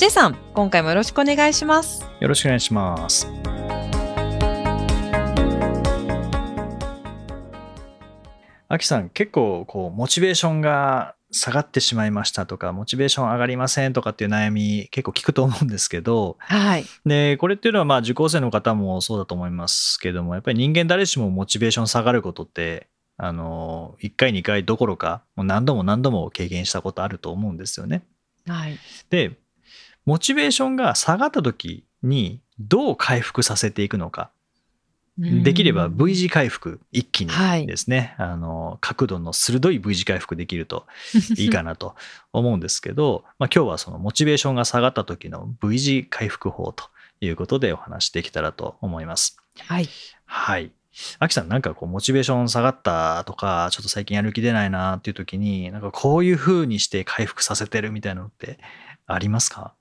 J さん、今回もよろしくお願いします。よろしくお願いしますあきさん結構こうモチベーションが下がってしまいましたとかモチベーション上がりませんとかっていう悩み結構聞くと思うんですけどはい。でこれっていうのはまあ受講生の方もそうだと思いますけどもやっぱり人間誰しもモチベーション下がることってあの1回2回どころかもう何度も何度も経験したことあると思うんですよね。はい。でモチベーションが下がった時にどう回復させていくのかできれば V 字回復一気はいにですね、あの角度の鋭い V 字回復できると いいかなと思うんですけど、まあ、今日はそのモチベーションが下がった時の V 字回復法ということでお話しできたらと思います。はい。はい。アキさんなんかこうモチベーション下がったとかちょっと最近やる気出ないなっていう時になんかこういう風にして回復させてるみたいなのってありますか？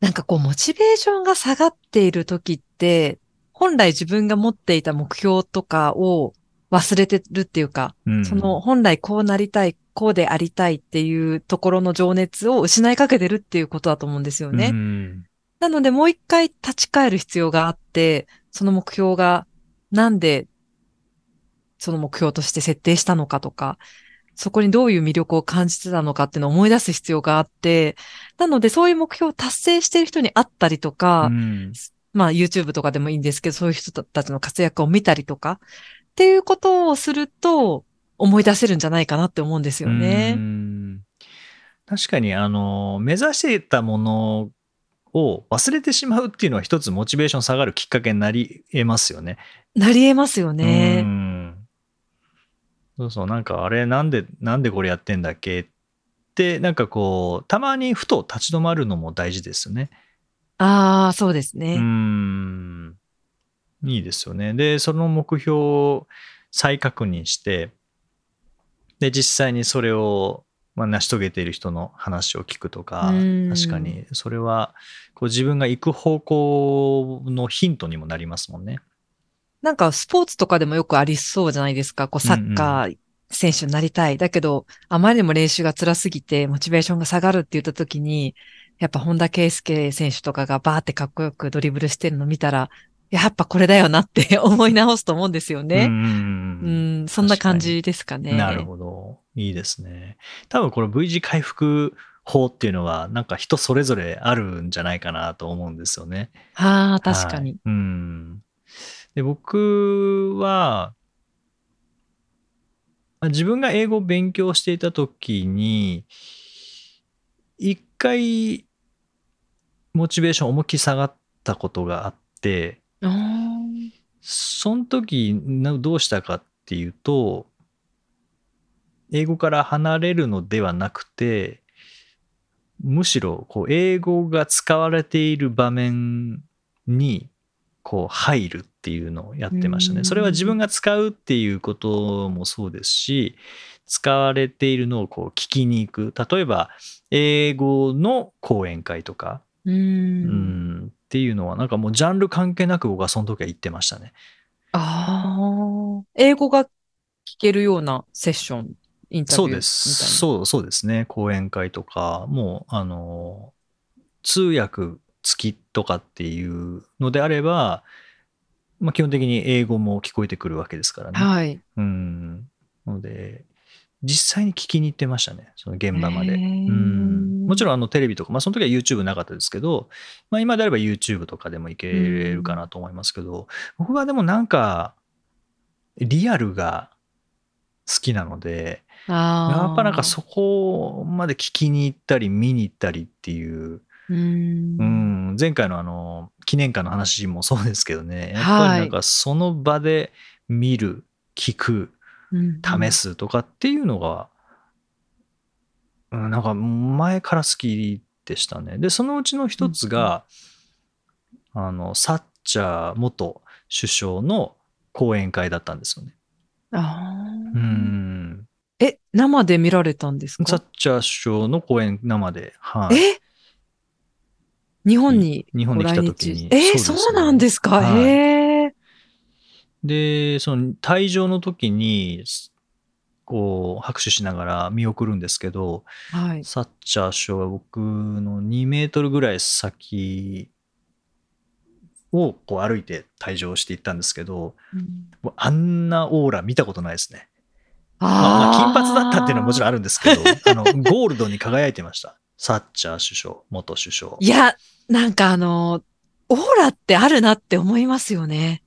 なんかこう、モチベーションが下がっている時って、本来自分が持っていた目標とかを忘れてるっていうか、うんその本来こうなりたい、こうでありたいっていうところの情熱を失いかけてるっていうことだと思うんですよね。うんなのでもう一回立ち返る必要があって、その目標がなんでその目標として設定したのかとか、そこにどういう魅力を感じてたのかっていうのを思い出す必要があって、なのでそういう目標を達成している人に会ったりとか、うんまあ YouTube とかでもいいんですけど、そういう人たちの活躍を見たりとか、っていうことをすると思い出せるんじゃないかなって思うんですようね。ん確かにあの目指していたものを忘れてしまうっていうのは一つモチベーション下がるきっかけになり得ますよね。なり得ますようね。んそうそうなんかあれなんでなんでこれやってんだっけってなんかこうたまにふと立ち止まるのも大事ですよね。ああ、そうですうね。んいいですよね。でその目標を再確認してで実際にそれを、まあ、成し遂げている人の話を聞くとかうん確かにそれはこう自分が行く方向のヒントにもなりますもんね。なんかスポーツとかでもよくありそうじゃないですか。こうサッカー選手になりたい。だけど、あまりにも練習が辛すぎて、モチベーションが下がるって言った時に、やっぱ本田圭佑選手とかがバーってかっこよくドリブルしてるの見たら、やっぱこれだよなって 思い直すと思うんですようんね。うんううんん、そんな感じですかね。なるほど。いいですね。多分この V 字回復法っていうのはなんか人それぞれあるんじゃないかなと思うんですよね。はあ、確かにはい。うん。で、僕は、まあ自分が英語を勉強していた時に、一回、モチベーション思いっきり下がったことがあって、その時などうしたかっていうと、英語から離れるのではなくて、むしろこう英語が使われている場面にこう入るっていうのをやってましたね。うんそれは自分が使うっていうこともそうですし、使われているのをこう聞きに行く。例えば、英語の講演会とか、う。うんん、っていうのはなんかもうジャンル関係なく僕はその時は言ってましたね。ああ。英語が聞けるようなセッション、インタビューみたいな。そうです。そう、そうですね。講演会とか、もう、あの、通訳付きとかっていうのであれば、まあ、基本的に英語も聞こえてくるわけですからね。はい。うん。ので、実際に聞きに行ってましたね。その現場まで。うん。もちろん、あの、テレビとか、まあ、その時は YouTube なかったですけど、まあ、今であれば YouTube とかでもいけるかなと思いますけど、僕はでもなんか、リアルが好きなので。やっぱなんかそこまで聞きに行ったり見に行ったりっていう、うーん。うん、前回のあの記念館の話もそうですけどねやっぱりなんかその場で見る聞くうん試すとかっていうのが、うん、なんか前から好きでしたね。で、そのうちの一つが、あの、サッチャー元首相の講演会だったんですよね。あうーん。え、生で見られたんですか？サッチャー首相の講演生で、はい。え？日本に日本に来た時に日えーそうなんですか、はいへえ。で、その退場の時に、こう、拍手しながら見送るんですけど、はい。サッチャー首相が僕の2メートルぐらい先をこう歩いて退場していったんですけど、もうあんなオーラ見たことないですね。まあ、まあ金髪だったっていうのはもちろんあるんですけど、あの、ゴールドに輝いてました。サッチャー首相、元首相。いや、なんかあの、オーラってあるなって思いますよね。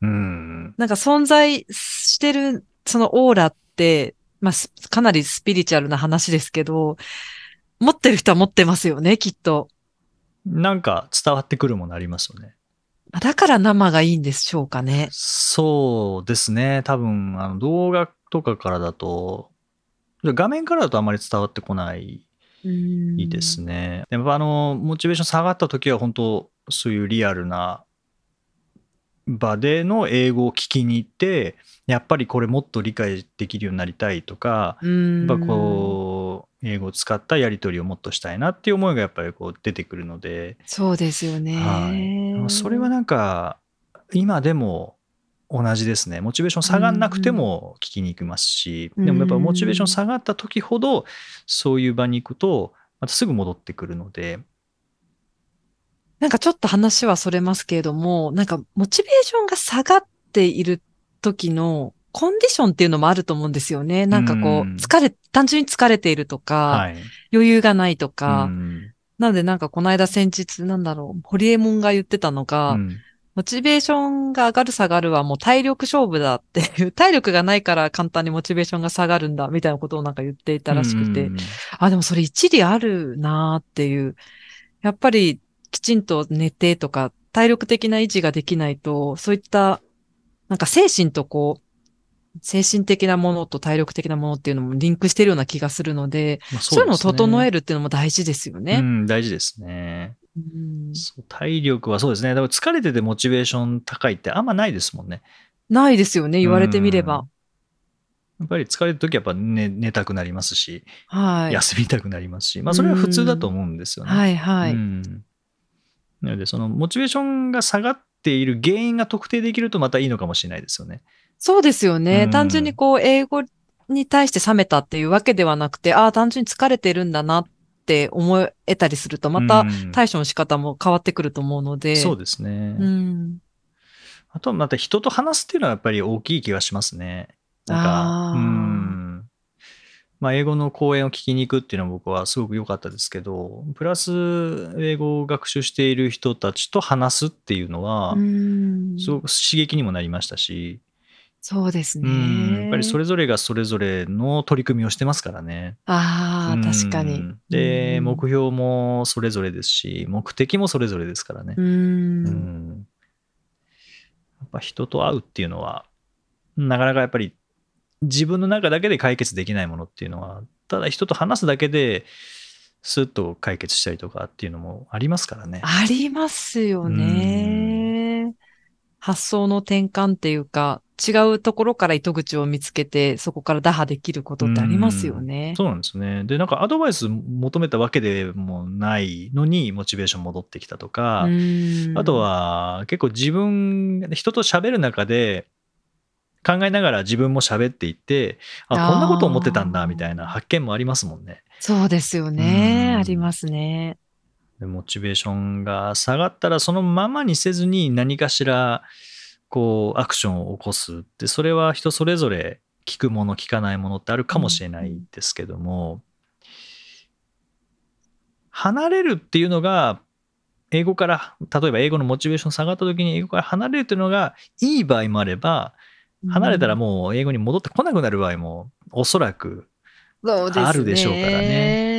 うん。なんか存在してる、そのオーラって、まあ、すかなりスピリチュアルな話ですけど、持ってる人は持ってますよね、きっと。なんか伝わってくるものありますよね。まあだから生がいいんでしょうかね。そうですね。多分、あの動画とかからだと、画面からだとあまり伝わってこないいいいですね。でもあの、モチベーション下がった時は本当、そういうリアルな場での英語を聞きに行って、やっぱりこれもっと理解できるようになりたいとか、うん。やっぱこう、英語を使ったやり取りをもっとしたいなっていう思いがやっぱりこう出てくるので、そうですよね。はい、それはなんか今でも同じですね。モチベーション下がんなくても聞きに行きますし、うんでもやっぱモチベーション下がった時ほどそういう場に行くとまたすぐ戻ってくるので。なんかちょっと話はそれますけれども、なんかモチベーションが下がっている時のコンディションっていうのもあると思うんですよね。なんかこう、うん疲れ、単純に疲れているとか、はい。余裕がないとか、うんなのでなんかこの間先日なんだろう、ホリエモンが言ってたのが、うんモチベーションが上がる下がるはもう体力勝負だっていう、体力がないから簡単にモチベーションが下がるんだみたいなことをなんか言っていたらしくて、うんあ、でもそれ一理あるなーっていう。やっぱりきちんと寝てとか、体力的な維持ができないと、そういった、なんか精神とこう、精神的なものと体力的なものっていうのもリンクしてるような気がするので、まあそういうのを整えるるっていうのも大事ですようね。ん、大事ですね。うんそう体力はそうですね。だから疲れててモチベーション高いってあんまないですもんね。ないですよね、言われてみればうん。。やっぱり疲れるときはやっぱ寝寝たくなりますし、はい。休みたくなりますし、まあそれは普通だと思うんですよね。はいはい。うんなので、そのモチベーションが下がっている原因が特定できるとまたいいのかもしれないですよね。そうですよね。うん単純にこう、英語に対して冷めたっていうわけではなくて、ああ、単純に疲れてるんだなって思えたりすると、またうん対処の仕方も変わってくると思うので。そうですね。うん。あとはまた人と話すっていうのはやっぱり大きい気がしますね。なんか、うん。まあ、英語の講演を聞きに行くっていうのは僕はすごく良かったですけど、プラス英語を学習している人たちと話すっていうのはう、んすごく刺激にもなりましたし、そうですね。うん、やっぱりそれぞれがそれぞれの取り組みをしてますからね。ああ、確かにうん。で、うん目標もそれぞれですし、目的もそれぞれですからねう。ん。うんやっぱ人と会うっていうのは、なかなかやっぱり自分の中だけで解決できないものっていうのは、ただ人と話すだけで、スッと解決したりとかっていうのもありますからね。ありますよね。発想の転換っていうか、違うところから糸口を見つけて、そこから打破できることってありますよね。そうなんですね。で、なんかアドバイス求めたわけでもないのに、モチベーション戻ってきたとか、うんあと、は結構自分、人と喋る中で考えながら自分も喋っていって、あ、こんなこと思ってたんだみたいな発見もありますもんね。そうですよね。うんありますね。でモチベーションが下がったらそのままにせずに何かしらこうアクションを起こすってそれは人それぞれ聞くもの聞かないものってあるかもしれないですけども、離れるっていうのが英語から例えば英語のモチベーション下がった時に英語から離れるっていうのがいい場合もあれば離れたらもう英語に戻ってこなくなる場合もおそらく。あるでしょうからね。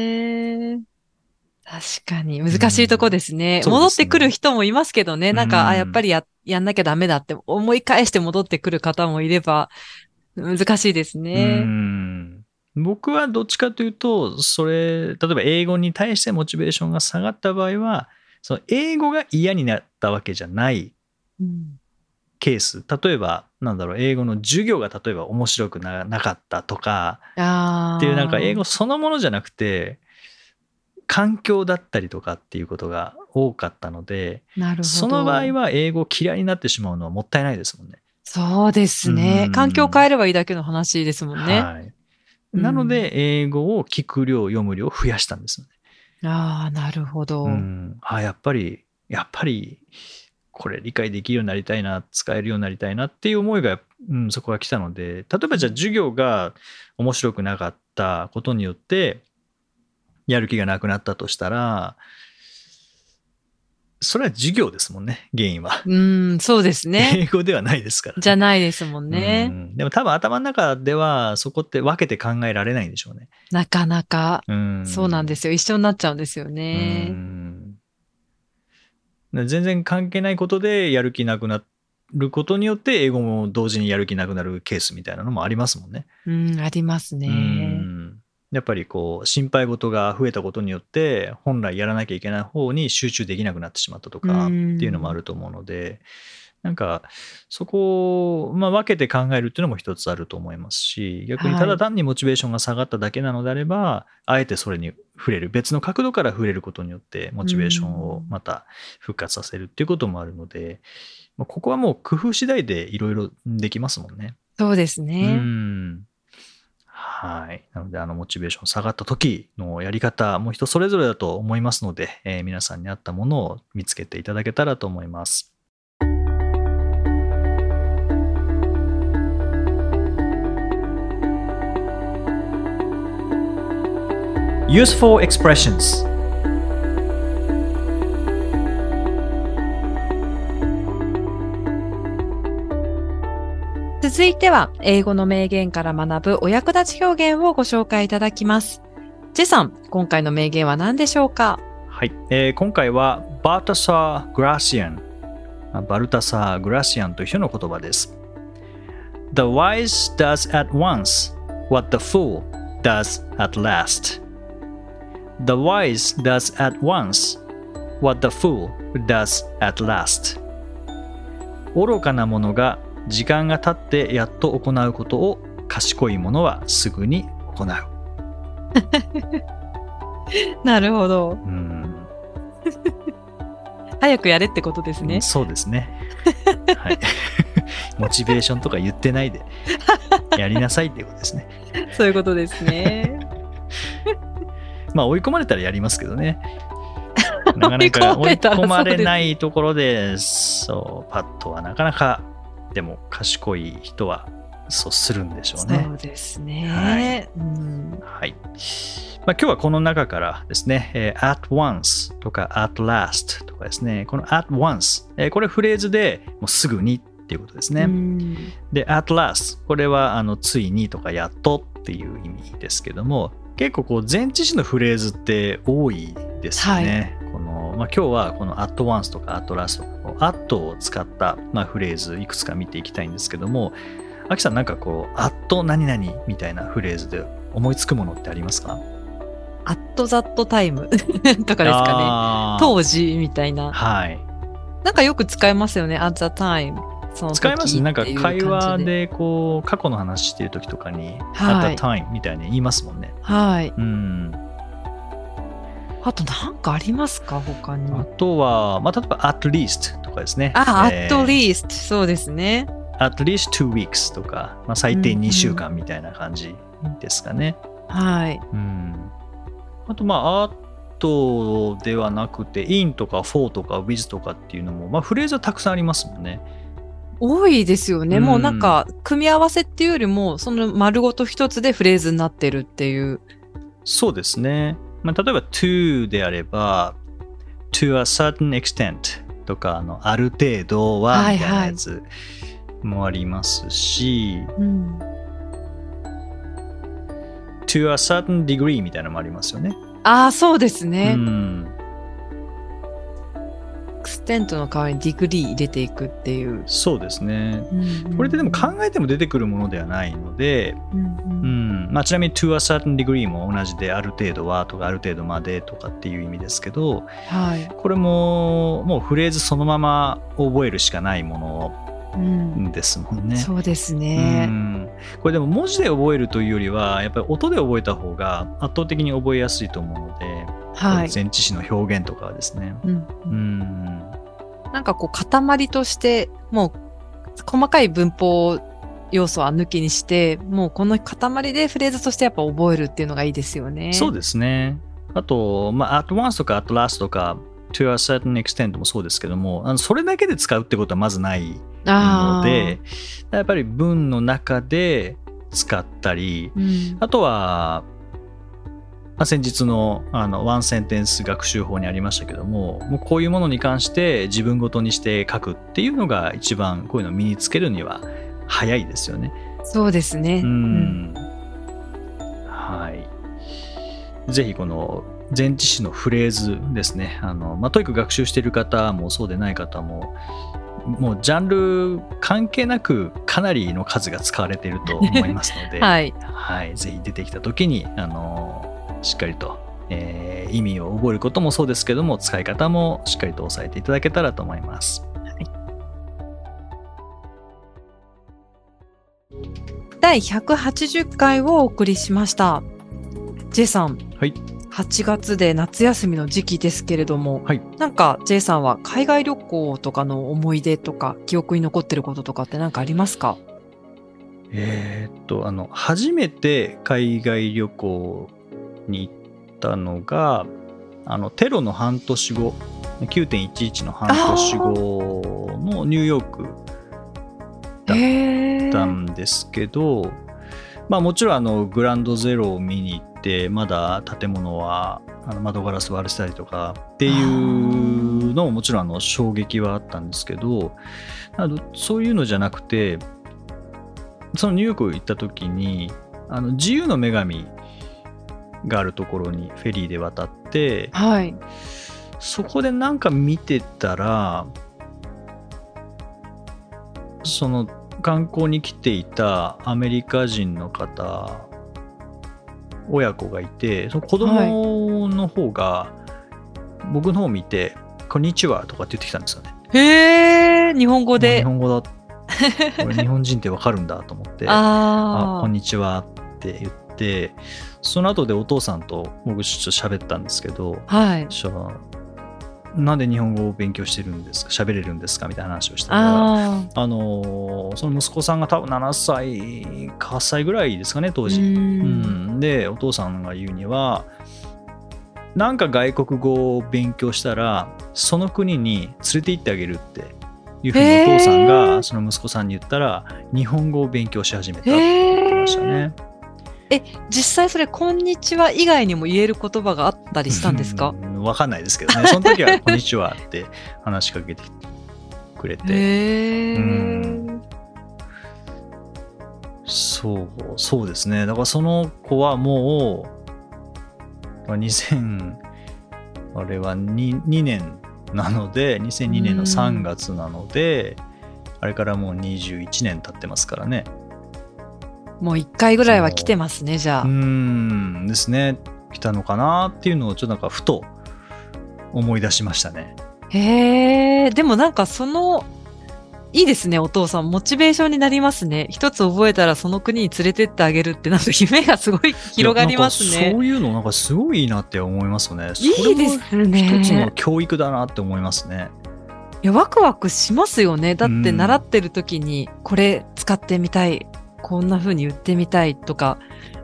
確かに。難しいとこですね。うん戻ってくる人もいますけどね。なんか、うんあ、やっぱりや、やんなきゃダメだって思い返して戻ってくる方もいれば、難しいですうね。ん僕はどっちかというと、それ、例えば英語に対してモチベーションが下がった場合は、その英語が嫌になったわけじゃないうんケース。例えば、なんだろう、英語の授業が例えば面白くななかったとか、っていうなんか英語そのものじゃなくて、環境だったりとかっていうことが多かったので、なるほど。その場合は英語嫌いになってしまうのはもったいないですもんね。そうですねうん。環境を変えればいいだけの話ですもんね。はい。なので、英語を聞く量、読む量を増やしたんですよね。ああ、なるほど。うん、あやっぱりやっぱりこれ理解できるようになりたいな使えるようになりたいなっていう思いが、うん、そこが来たので例えばじゃあ授業が面白くなかったことによってやる気がなくなったとしたらそれは授業ですもんね原因は。うん、そうですね。英語ではないですから、じゃないですもんうね。んでも多分頭の中ではそこって分けて考えられないんでしょうね。なかなか、うん、そうなんですよ。一緒になっちゃうんですようね。ん全然関係ないことでやる気なくなることによって英語も同時にやる気なくなるケースみたいなのもありますもんね。うん、ありますね。うんやっぱりこう心配事が増えたことによって本来やらなきゃいけない方に集中できなくなってしまったとかってうんいうのもあると思うのでなんかそこを、まあ、分けて考えるっていうのも一つあると思いますし逆にただ単にモチベーションが下がっただけなのであれば、あえてそれに触れる別の角度から触れることによってモチベーションをまた復活させるっていうこともあるので、まあここはもう工夫次第でいろいろできますもんね。そうですうね。んはい。なので、あの、モチベーション下がった時のやり方、もう人それぞれだと思いますので、えー皆さんに合ったものを見つけていただけたらと思います。Useful expressions 続いては、英語の名言から学ぶお役立ち表現をご紹介いただきます。ジェさん、今回の名言は何でしょうか？はい、えー今回はバルタサー・グラシアンバルタサー・グラシアンという人の言葉です。The wise does at once what the fool does at last. The wise does at once what the fool does at last. 愚かな者が時間が経ってやっと行うことを賢い者はすぐに行う。なるほど。うん早くやれってことですね。そうですね。はい。モチベーションとか言ってないで、やりなさいっていうことですね。そういうことですね。まあ追い込まれたらやりますけどね。なかなか追い込まれないところで、そう、パッとはなかなか、でも賢い人はそうするんでしょうね。そうですね。うんはい。まあ、今日はこの中からですね、えー at once とか at last とかですね、この at once、えーこれフレーズでもうすぐにっていうことですね。うんで、at last、これはあのついにとかやっとっていう意味ですけども、結構こう前置詞のフレーズって多いですよね。このまあ、今日はこの at once とか at last とかこう at を使った、まあ、フレーズいくつか見ていきたいんですけども、アキさんなんかこう at 何々みたいなフレーズで思いつくものってありますか？アットザットタイム とかですかね。当時みたいな。はい。なんかよく使いますよね。at the time。その時使いますね。なんか会話。でこう過去の話してる時とかに、はい at the time みたいに言いますもんね。はい。うん。あとなんかありますか？他に。あとは、まあ、例えば at least とかですね。あ、え at ー least。そうですね。at least two weeks とか、まあ、最低うんうん2週間みたいな感じですかね。はい。うん。あと、まあ、at ではなくて in とか for とか with とかっていうのも、まあ、フレーズはたくさんありますもんね。多いですよね。うんもうなんか、組み合わせっていうよりも、その丸ごと一つでフレーズになってるっていう。そうですね。まあ、例えば to であれば to a certain extent とかあのある程度ははいみたいなやつもありますし、うん。to a certain degree みたいなのもありますよね。ああ、そうですうね。ん、 extent の代わりに degree 入れていくっていう。そうですね。うんこれってでも考えても出てくるものではないので、うんううんんまあ、ちなみに to a certain degree も同じである程度はとかある程度までとかっていう意味ですけどはい。これももうフレーズそのまま覚えるしかないもうんのですもんね。そうですうね。んこれでも文字で覚えるというよりはやっぱり音で覚えた方が圧倒的に覚えやすいと思うので、はい。前置詞の表現とかはですね。うんうんなんかこう塊として、もう細かい文法要素は抜きにして、もうこの塊でフレーズとしてやっぱ覚えるっていうのがいいですよね。そうですね。あと、まあ、at once とか at last とか to a certain extent もそうですけども、あのそれだけで使うってことはまずないので、やっぱり文の中で使ったり、うんあとは、まあ、先日のあのワンセンテンス学習法にありましたけども、もうこういうものに関して自分ごとにして書くっていうのが一番こういうのを身につけるには早いですよね。そうですね。ううんん。はい。ぜひこの前置詞のフレーズですね。あの、まあ、 TOEIC 学習している方もそうでない方も、もうジャンル関係なくかなりの数が使われていると思いますので、はい。はい、ぜひ出てきた時にあのしっかりと、えー意味を覚えることもそうですけども使い方もしっかりと押さえていただけたらと思います。第180回をお送りしました。J さん。はい。8月で夏休みの時期ですけれども、はい。なんか J さんは海外旅行とかの思い出とか記憶に残ってることとかって何かありますか？えーっとあの初めて海外旅行に行ったのがあのテロの半年後9.11の半年後のニューヨークだへったんですけど、まあもちろんあのグランドゼロを見に行ってまだ建物はあの窓ガラス割れてたりとかっていうのももちろんあの衝撃はあったんですけどあのそういうのじゃなくてそのニューヨーク行った時にあの自由の女神があるところにフェリーで渡ってはい。そこでなんか見てたら、その観光に来ていたアメリカ人の方、親子がいて、その子供の方が僕の方を見て、こんにちはとかって言ってきたんですよね。へえ、日本語もう日で。本語だ。こ れ日本人ってわかるんだと思って、ああこんにちはって言って、その後でお父さんと僕ちょっと喋ったんですけど、あ。はい。なんで日本語を勉強してるんですか？喋れるんですか？みたいな話をしたらああのーその息子さんが多分7歳か8歳ぐらいですかねあ。当時、うん。でお父さんが言うにはなんか外国語を勉強したらその国に連れて行ってあげるっていうふうにお父さんへがーその息子さんに言ったら日本語を勉強し始めたって言ってましたね。実際それ、こんにちは以外にも言える言葉があったりしたんですか？うんわかんないですけどね。その時は、こんにちはって話しかけてくれて。へえ。うんそう、そうですね。だからその子はもう、まあ2000、あれは 2, 2年なので、2002年の3月なので、あれからもう21年経ってますからね。もう一回ぐらいは来てますね、じゃうあ。んですね。来たのかなっていうのをちょっとなんかふと思い出しましたね。へえ、でもなんかその、いいですね、お父さん。モチベーションになりますね。一つ覚えたらその国に連れてってあげるって、なんか夢がすごい広がりますねそ。ういうのなんかすごいいいなって思いますね。そいいですね。一つの教育だなって思いますね。いや、ワクワクしますよね。だってうん習ってる時に、これ使ってみたい、こんな風に言ってみたいとか、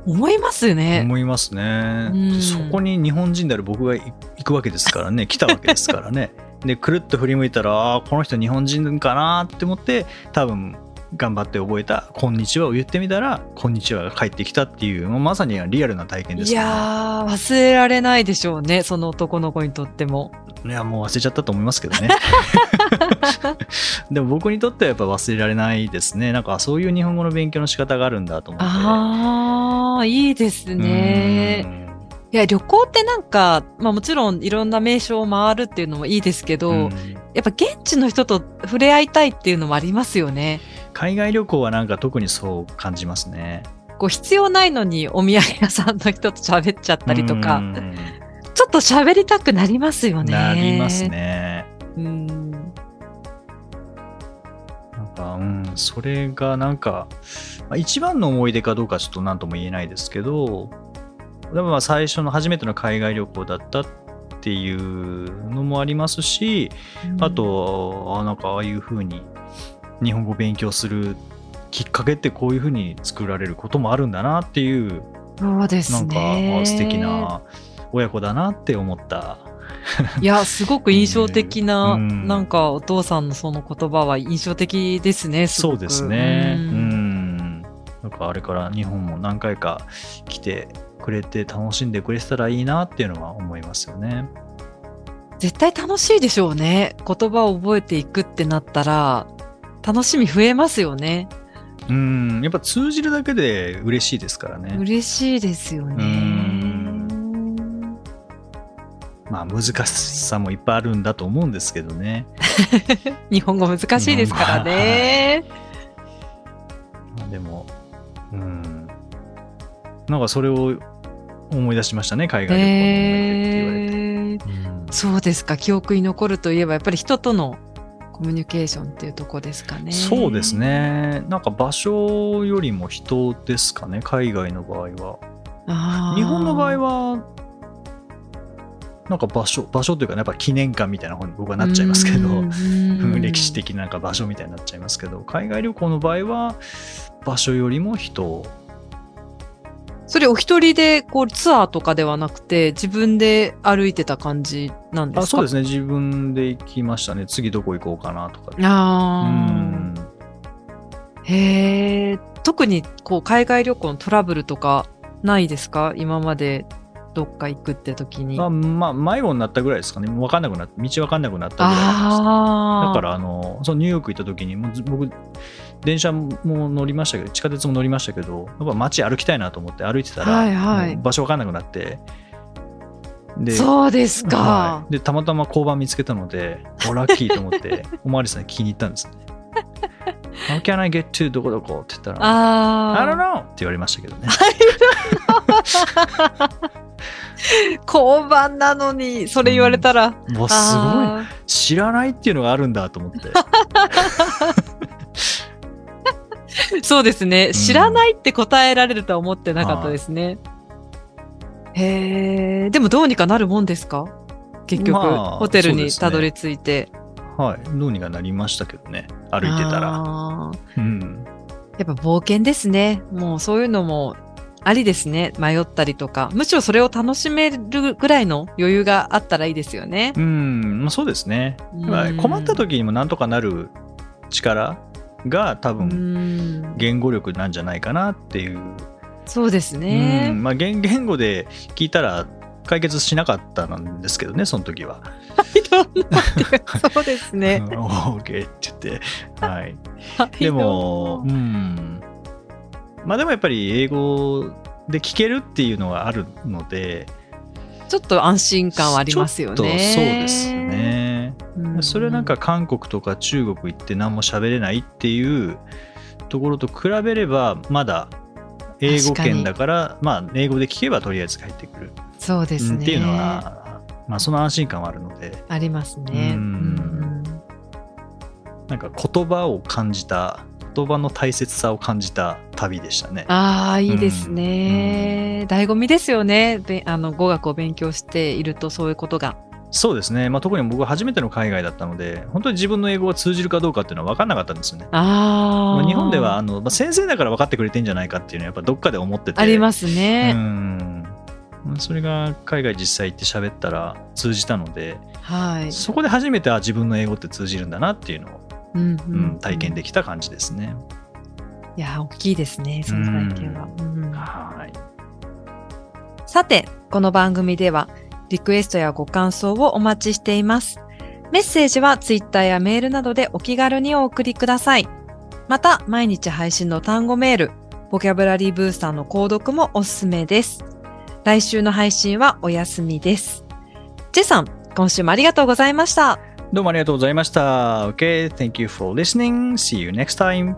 思いますよね。思いますね、うん。そこに日本人である僕がい行くわけですからね。来たわけですからね。でくるっと振り向いたらあーこの人日本人かなって思って多分頑張って覚えた「こんにちは」を言ってみたら「こんにちは」が返ってきたっていうもうまさにリアルな体験ですね。やー、忘れられないでしょうね。その男の子にとっても。いやもう忘れちゃったと思いますけどね。でも僕にとってはやっぱ忘れられないですね。なんかそういう日本語の勉強の仕方があるんだと思ってああ、いいですね。いや、旅行ってなんか、まあもちろんいろんな名所を回るっていうのもいいですけど、うんやっぱ現地の人と触れ合いたいっていうのもありますよね。海外旅行はなんか特にそう感じますねこう必要ないのにお土産屋さんの人と喋っちゃったりとか、うんちょっと喋りたくなりますよね。なります。ね。うんうん、それがなんか、まあ一番の思い出かどうかちょっと何とも言えないですけど、でもまあ最初の初めての海外旅行だったっていうのもありますし、あと、あなんかああいう風に日本語を勉強するきっかけってこういう風に作られることもあるんだなっていう、そうですなんか素敵。な親子だなって思った。いや、すごく印象的な、うんなんかお父さんのその言葉は印象的ですね、すそうですね。ううんん。なんかあれから日本も何回か来てくれて楽しんでくれてたらいいなっていうのは思いますよね。絶対楽しいでしょうね。言葉を覚えていくってなったら、楽しみ増えますよね。うん。やっぱ通じるだけで嬉しいですからね。嬉しいですよね。まあ難しさもいっぱいあるんだと思うんですけどね。日本語難しいですからね。まあでも、うん。なんかそれを思い出しましたね、海外旅行の思い出って言われて。えーうんそうですか。記憶に残るといえば、やっぱり人とのコミュニケーションっていうとこですかね。そうです。ね。なんか場所よりも人ですかね、海外の場合は。日本の場合は、なんか場所、場所というかね、やっぱ記念館みたいな方に僕はなっちゃいますけど、歴史的ななんか場所みたいになっちゃいますけど、海外旅行の場合は、場所よりも人。それお一人でこうツアーとかではなくて自分で歩いてた感じなんですか？あそうですね、自分で行きましたね。次どこ行こうかなとか。うあへえ特にこう海外旅行のトラブルとかないですか？今までどっか行くって時に。あまあ、迷子になったぐらいですかね。分かんなくなって、道分かんなくなったぐらいだからあのそのニューヨーク行った時にもうず僕電車も乗りましたけど地下鉄も乗りましたけどやっぱ街歩きたいなと思って歩いてたら、はいはい。場所分かんなくなって。でそうですか。はい。でたまたま交番見つけたのでおラッキーと思って おまわりさんに聞きに行ったんですね How can I get to どこどこ？って言ったらあ I don't あ。know って言われましたけどね 交番なのに、それ言われたら。もうすごい。あ知らないっていうのがあるんだと思って。ー そうですね、ん。知らないって答えられるとは思ってなかったですね。へえ、でもどうにかなるもんですか？結局、まあホテルにたどり着いて。はい。どうにかなりましたけどね。歩いてたら。うん。やっぱ冒険ですね。もうそういうのもありですね。迷ったりとか。むしろそれを楽しめるぐらいの余裕があったらいいですよね。うん、まあ、そうですね。まあ困った時にもなんとかなる力が多う分ん言語力なんじゃないかなっていう。そうですうね。んまあ、言言語で聞いたら解決しなかったんですけどね、その時は。そうですね。うん OK って言って。はい。でも、うん。まあでもやっぱり英語で聞けるっていうのはあるので、ちょっと安心感はありますよね。ちょっとそうですね。うん。それはなんか韓国とか中国行って何も喋れないっていうところと比べればまだ英語圏だからまあ英語で聞けばとりあえず帰ってくるそうですね。っていうのは、まあその安心感はあるのでありますね。うんうんなんか言葉を感じた言葉の大切さを感じた旅でしたね。ああ、いいですね。醍醐味ですよね。べあの語学を勉強しているとそういうことが。そうですね、まあ、特に僕は初めての海外だったので本当に自分の英語が通じるかどうかっていうのは分かんなかったんですよね。ああ。まあ日本ではあの、まあ、先生だから分かってくれてんじゃないかっていうのはやっぱどっかで思っててありますうね。んそれが海外実際行って喋ったら通じたのではい。そこで初めてあ自分の英語って通じるんだなっていうのを、うんううん体験できた感じですね。いや、大きいですね、その体験は。うんはいさて、この番組では、リクエストやご感想をお待ちしています。メッセージはツイッターやメールなどでお気軽にお送りください。また、毎日配信の単語メール、ボキャブラリーブースターの購読もおすすめです。来週の配信はお休みです。ジェさん、今週もありがとうございました。どうもありがとうございました。Okay, thank you for listening. See you next time.